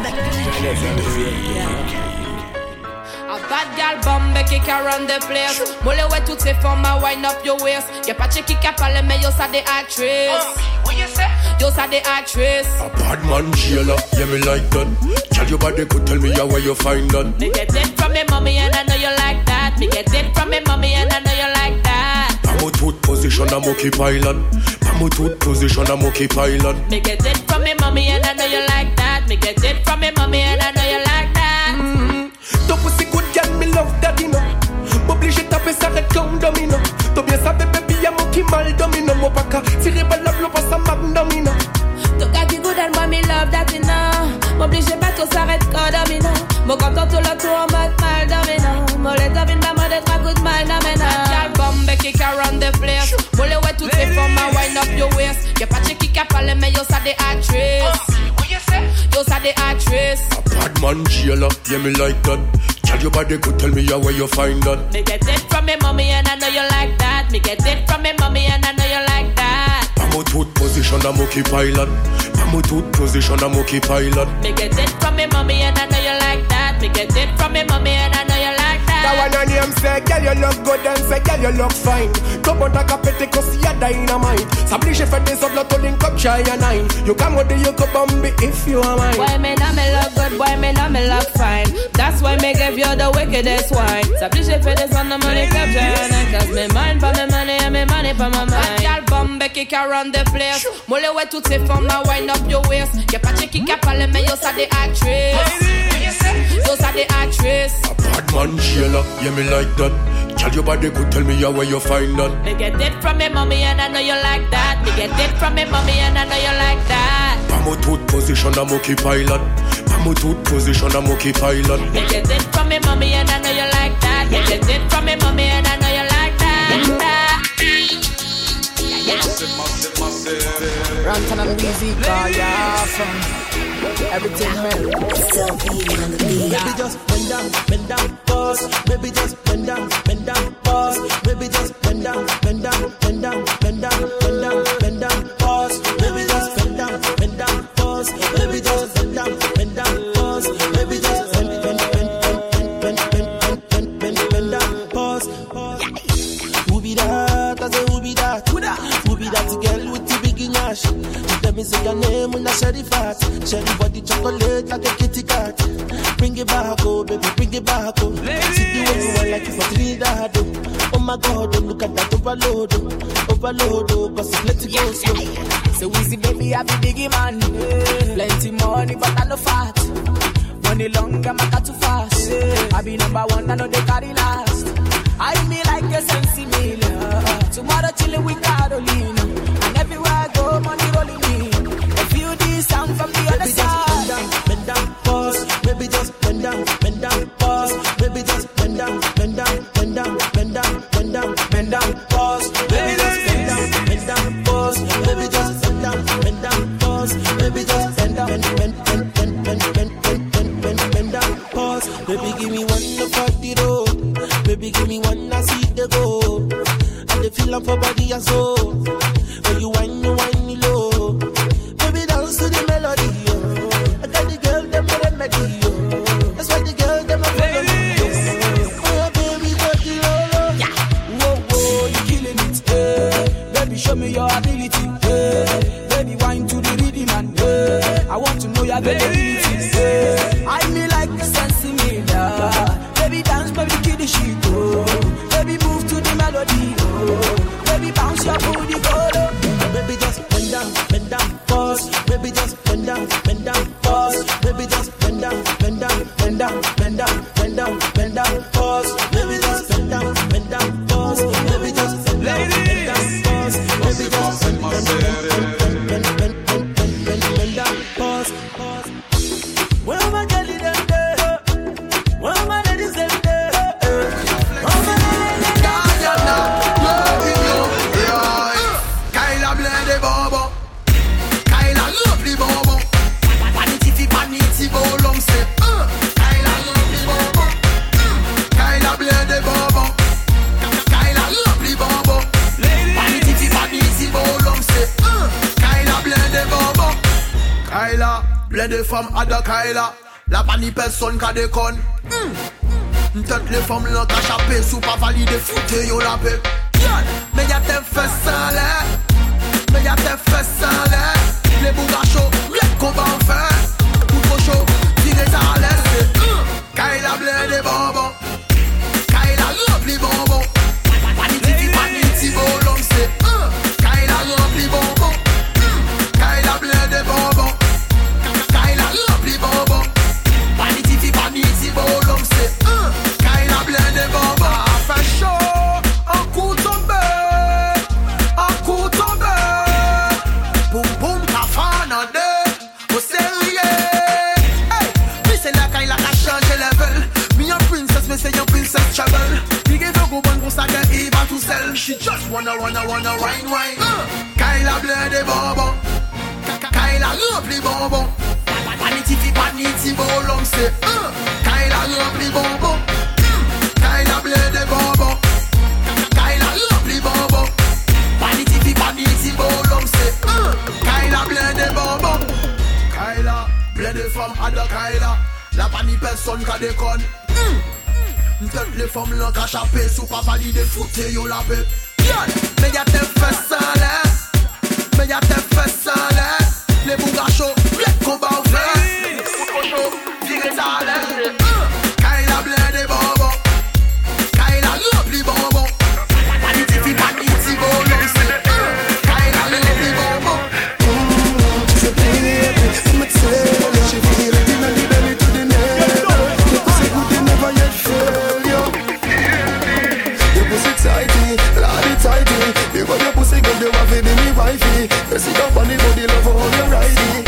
A bad gal bombe qui can run the place Moule ouais toutes ces formes à wind up your waist Y'a pas de qui qui parle mais yo ça des actrices What you say? Yo ça des actrices A bad man jailer, yeah me like that. Tell your body could tell me how where you find that. Me get it from me mommy and I know you like that Me get it from me mommy and I know you like that Pamo tooth position I'm a monkey pylon. Pamo tooth position I'm a monkey pylon. Me get it from me mommy and I know you like that Me get it from me mommy and I know you like that Ton pussy good girl, me love that, you know. M'oblige taper ça red comme domino. T'as bien ça, baby, y'a mon qui mal domino. Mon paca, tiré par la blow, pas ça domino. Ton gars good and moi me love that you know M'oblige pas tout s'arrête quand domino. Mon content tout le tour en mode mal domino. Mon les domine pas mode être good mal domino. Gal bombe qui can run the place. Moule ouais toutes ces formes à wind up your waist. Y'a pas de qui qui parle mais yo ça des actrices Yo ça des actrices Bad man jailer, yeah me like that. Tell your body could tell me how where you find that. Me get it from me mommy and I know you like that. Me get it from me mommy and I know you like that. Pamo tooth position a monkey pylon. Pamo tooth position a monkey pylon. Me get it from me mommy and I know you like that Me get it from me mommy and I know you like That that one on name say, girl you look good and say, girl you look fine. Come on, take a petty cause you're dynamite. S'oblige fait des autres, to link up shy and nine. You come with the you could bomb me if you are mine. Why me know me look good, why me know me look fine That's why me give you the wickedest wine S'oblige fait des on the money cap giant Cause me mind for me money and me money for my mind Qui run the place Moule ouais toutes ces formes à wind up your waist Y'a pas de qui qui parle mais yo ça des actrices Yo ça des actrices Bad man Sheila, yeah me like that. Tell your body could tell me how where you find that. Me get it from me mommy and I know you like that Me get it from me mommy and I know you like that Pamo tooth position a monkey pylon. Pamo tooth position a monkey pilot. Me get it from me mommy and I know you like that Me get it from me mommy and I know you like that Rantan and Weezy, car, yeah, from everything, man. Baby, just bend down, bend down, pause. Baby, just bend down, bend down, kitty cat. Bring it back, oh baby, bring it back, oh. See the way you want like you for Trinidad, oh. Oh my God, oh look at that overload, oh. Overload, oh, cause it's plenty go slow. So Weezy, baby, I be biggie man. Plenty money, but I no fat. Money long, I'm a too fast. I be number one, I know they carry last. I me like a sensi meal. Uh, uh. Tomorrow chillin' with Carolina. Baby, give me one I see the go. And the feel for body and soul. When you whine, you whine, you low. Baby, dance to the melody, yo. I got the girl, them a remedy, yo. That's why the girl, them a me. Oh, baby, got the lolo. Whoa, whoa, you killing it. Baby, show me your ability. eh. Baby, wine to the rhythm and eh. I want to know your capabilities. better. Ble de fam ada kaila La pa ni person ka dekon mm. Tet le fam lan ka chape Sou pa valide foute yo la pe. Me ya te fe san le. Me ya te san le. Le bouga just wanna, wanna, wine, wine. Uh. Kaila ble de bonbon Kaila rempli bonbon Paniti fi paniti bolon se uh. Kaila rempli bonbon Mm. Kaila ble de bonbon Kaila rempli bonbon Paniti fi paniti bolon se uh. Kaila ble de bonbon Kaila ble de femme ada Kaila La pa ni person ka dekon Tet le fom lan ka chape Sou pa valide foute yo la pe Me ya te fe san le Me ya te fe san le Le bouga wifey. You see your funny body, love how you ride.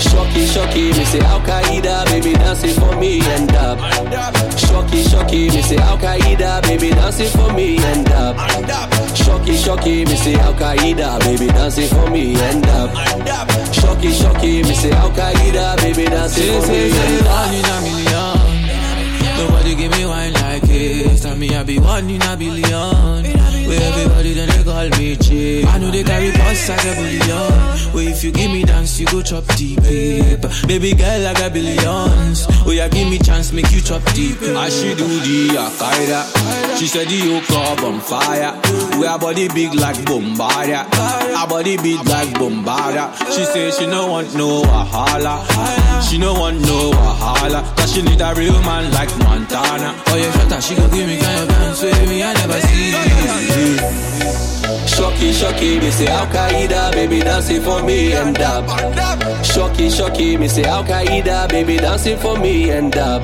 Shocky, shocky, me say Al Qaeda, baby dancing for me and up. Shocky, shocky, me say Al Qaeda, baby dancing for me and up. Shocky, shocky, me say Al Qaeda, baby dancing for me and up. Shocky, shocky, me say Al Qaeda, baby dancing for me and up. Nobody give me wine Tell me I be one in a billion. Where everybody then they call me chick. I know they carry boss like a billion. Where if you give me dance, you go chop deep. Baby girl, I got billions. Oh yeah, give me chance, make you chop deep. I she do the Akaida. She said the yoke up on fire. We her body big like Bombardia. Her body big like Bombardia. She say she no want no wahala. She no want no wahala. Cause she need a real man like Montana. Oh yeah, shut up, she gon' give me kind of dance with me, I never see. Shocky, shocky, me say Al Qaeda, baby dancing for me and dab. Shocky, shocky, me say Al Qaeda, baby dancing for me and dab.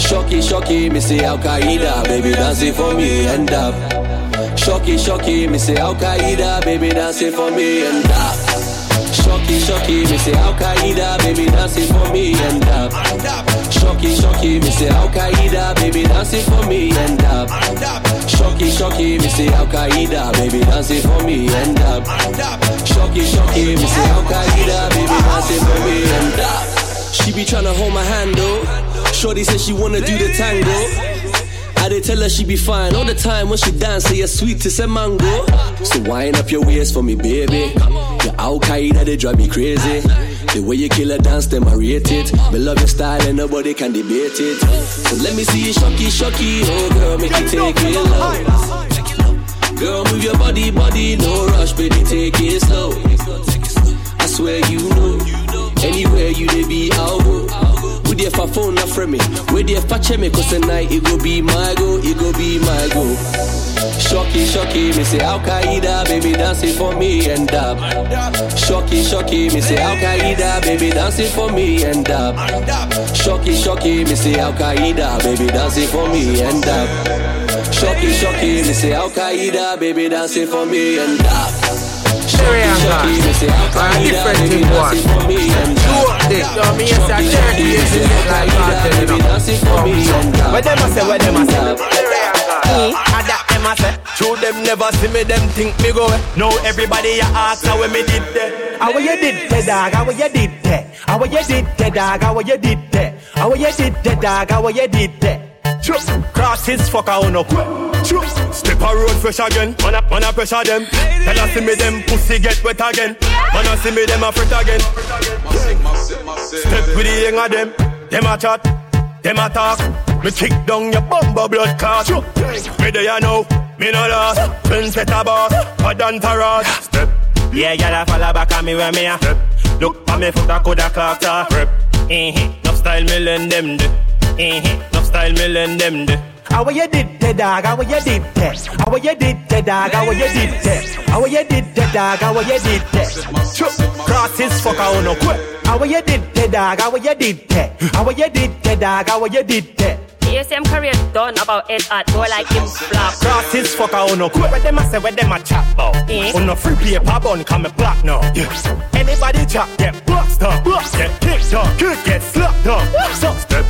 Shocky, shocky, me say Al Qaeda, baby dancing for me and dab. Shocky, shocky, me say Al Qaeda, baby dancing for me and dab. Shocky, shocky, me say Al Qaeda, baby dancing for me and dab. Shocky, shocky, me say Al Qaeda, baby dancing for me and dab. Shocky, shocky, me say Al Qaeda, baby dancing for me and dab. Shocky, shocky, me say Al Qaeda, baby dancing for me and dab. She be tryna hold my hand though. Shorty said she wanna do the tango. Did tell her she be fine all the time when she dance, say you're sweet to say mango. So wind up your waist for me, baby. Your Al Qaeda, they drive me crazy. The way you kill a dance, them I it. Me love your style and nobody can debate it. So let me see you shocky, shocky. Oh girl, make you take it low. Girl, move your body, body, no rush, baby, take it slow. I swear you know. Anywhere you they be, I'll go. There for phone not from me? Where there for check me? Cause tonight it go be my go, it go be my go. Shocky, shocky, me say Al Qaeda, baby dancing for me and dab. Shocky, shocky, me say Al Qaeda, baby dancing for me and dab. Shocky, shocky, me say Al Qaeda, baby dancing for me and dab. Shocky, shocky, me say Al Qaeda, baby dancing for me and dab. Shocky, shocky, me say Al Qaeda, baby dancing for me and dab. Yo, me yes, I can't hear this shit like that, you know. dancing for me and dab. What them a say, what them a say? Mm, and that them a say. True them never see me, them think me go away. Now everybody a ask how we me did that How you did that dog, how you did that How you did that dog, how you did that How you did that dog, how you did that Choo, Cross his fuck I no Choo, Step a road fresh again Man a, man a pressure them Tell us see me them pussy get wet again Man a see me them a fret again Step with the young of them Them a chat them a talk, me kick down your bumper blood clot. Me there you know, me no lost. Ben set a boss, a done tarot. Step. Yeah, y'all follow back on me where me a step. Look for me foot a coulda clocked a rep. Eh, no style me lend them de. Eh, no style me lend them de. How you did that dog? How you did that? How you did that dog? How you did that? How you did that dog? How you did that? Cross his fuck I no quit. How you did that dog? How you did that? How you did that dog? How you did that? ASM career done about it at go like him flop. Cross his fuck I no quit. What them a say? What them a chat about? Eh? On no free paper bun come me black now. Anybody chat get blocked up, get kicked up, kick get slapped up. So step.